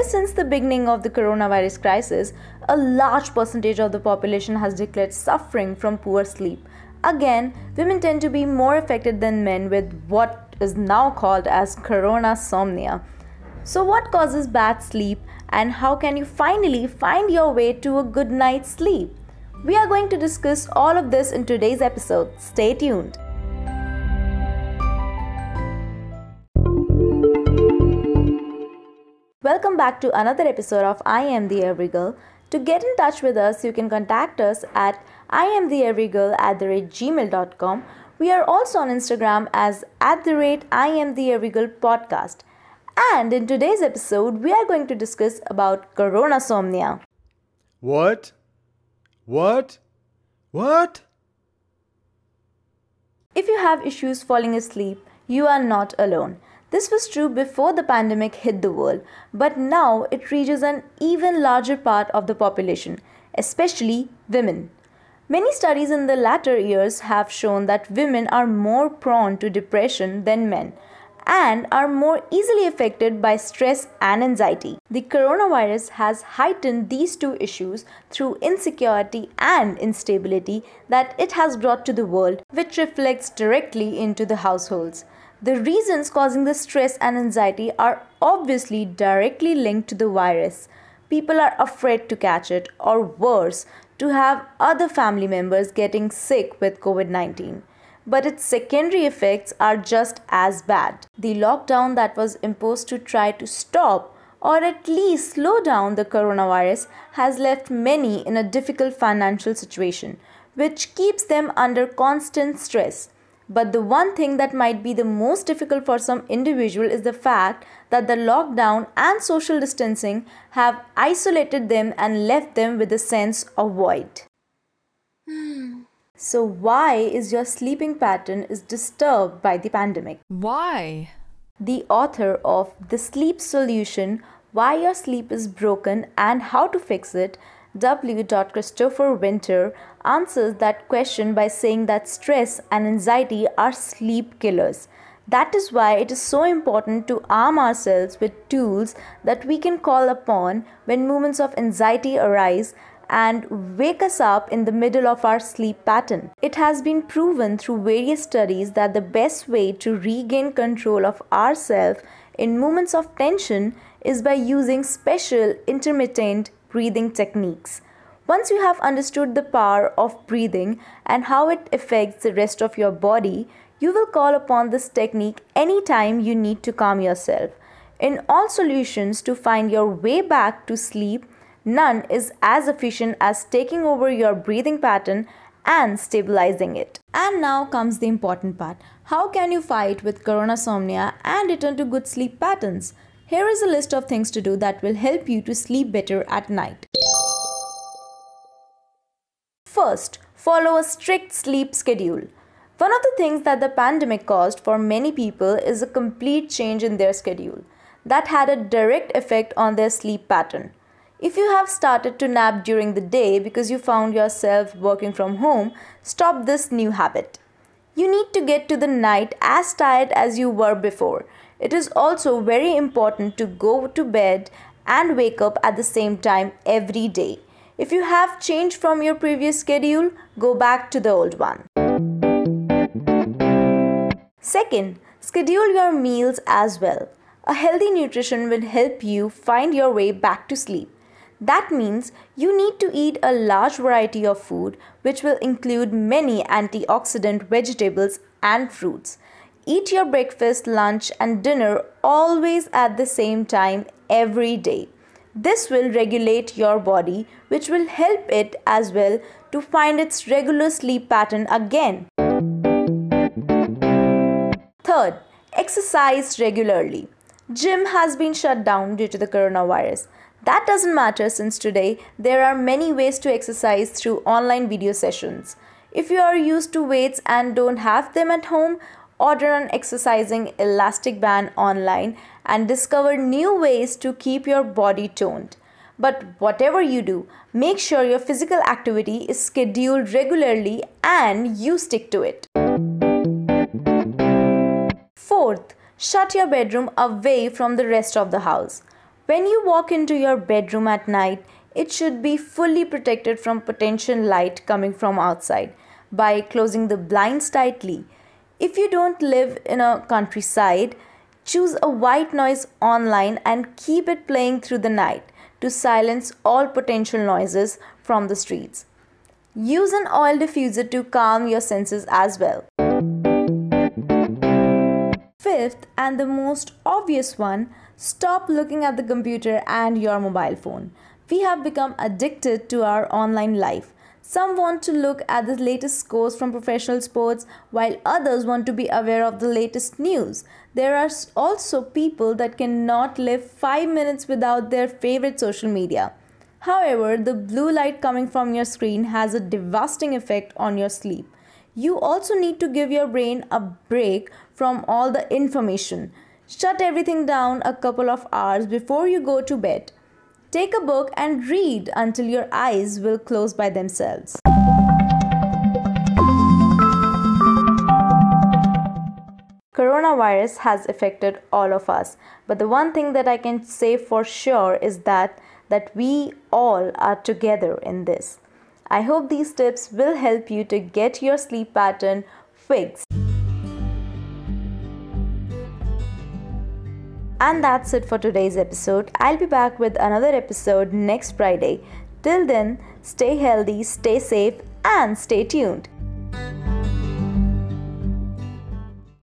Ever since the beginning of the coronavirus crisis, a large percentage of the population has declared suffering from poor sleep. Again, women tend to be more affected than men with what is now called as coronasomnia. So, what causes bad sleep and how can you finally find your way to a good night's sleep? We are going to discuss all of this in today's episode. Stay tuned. Welcome back to another episode of I Am the Every Girl. To get in touch with us, you can contact us at iamtheeverygirl at the rate gmail.com. We are also on Instagram as at the rate I am the Every Girl podcast. And in today's episode, we are going to discuss about coronasomnia. What? What? What? If you have issues falling asleep, you are not alone. This was true before the pandemic hit the world, but now it reaches an even larger part of the population, especially women. Many studies in the latter years have shown that women are more prone to depression than men and are more easily affected by stress and anxiety. The coronavirus has heightened these two issues through insecurity and instability that it has brought to the world, which reflects directly into the households. The reasons causing the stress and anxiety are obviously directly linked to the virus. People are afraid to catch it, or worse, to have other family members getting sick with COVID 19. But its secondary effects are just as bad. The lockdown that was imposed to try to stop or at least slow down the coronavirus has left many in a difficult financial situation, which keeps them under constant stress. But the one thing that might be the most difficult for some individual is the fact that the lockdown and social distancing have isolated them and left them with a sense of void. so why is your sleeping pattern is disturbed by the pandemic? Why? The author of The Sleep Solution Why Your Sleep is Broken and How to Fix It W. Christopher Winter answers that question by saying that stress and anxiety are sleep killers. That is why it is so important to arm ourselves with tools that we can call upon when moments of anxiety arise and wake us up in the middle of our sleep pattern. It has been proven through various studies that the best way to regain control of ourselves in moments of tension is by using special intermittent breathing techniques. Once you have understood the power of breathing and how it affects the rest of your body, you will call upon this technique anytime you need to calm yourself. In all solutions to find your way back to sleep, none is as efficient as taking over your breathing pattern and stabilizing it. And now comes the important part. How can you fight with coronasomnia and return to good sleep patterns? Here is a list of things to do that will help you to sleep better at night. First, follow a strict sleep schedule. One of the things that the pandemic caused for many people is a complete change in their schedule that had a direct effect on their sleep pattern. If you have started to nap during the day because you found yourself working from home, stop this new habit. You need to get to the night as tired as you were before. It is also very important to go to bed and wake up at the same time every day. If you have changed from your previous schedule, go back to the old one. Second, schedule your meals as well. A healthy nutrition will help you find your way back to sleep. That means you need to eat a large variety of food, which will include many antioxidant vegetables and fruits. Eat your breakfast, lunch, and dinner always at the same time every day. This will regulate your body, which will help it as well to find its regular sleep pattern again. Third, exercise regularly. Gym has been shut down due to the coronavirus. That doesn't matter since today there are many ways to exercise through online video sessions. If you are used to weights and don't have them at home, order an exercising elastic band online and discover new ways to keep your body toned. But whatever you do, make sure your physical activity is scheduled regularly and you stick to it. Fourth, shut your bedroom away from the rest of the house. When you walk into your bedroom at night, it should be fully protected from potential light coming from outside by closing the blinds tightly. If you don't live in a countryside, choose a white noise online and keep it playing through the night to silence all potential noises from the streets. Use an oil diffuser to calm your senses as well. Fifth, and the most obvious one, stop looking at the computer and your mobile phone. We have become addicted to our online life. Some want to look at the latest scores from professional sports, while others want to be aware of the latest news. There are also people that cannot live 5 minutes without their favorite social media. However, the blue light coming from your screen has a devastating effect on your sleep. You also need to give your brain a break from all the information. Shut everything down a couple of hours before you go to bed. Take a book and read until your eyes will close by themselves. Coronavirus has affected all of us, but the one thing that I can say for sure is that that we all are together in this. I hope these tips will help you to get your sleep pattern fixed. And that's it for today's episode. I'll be back with another episode next Friday. Till then, stay healthy, stay safe, and stay tuned.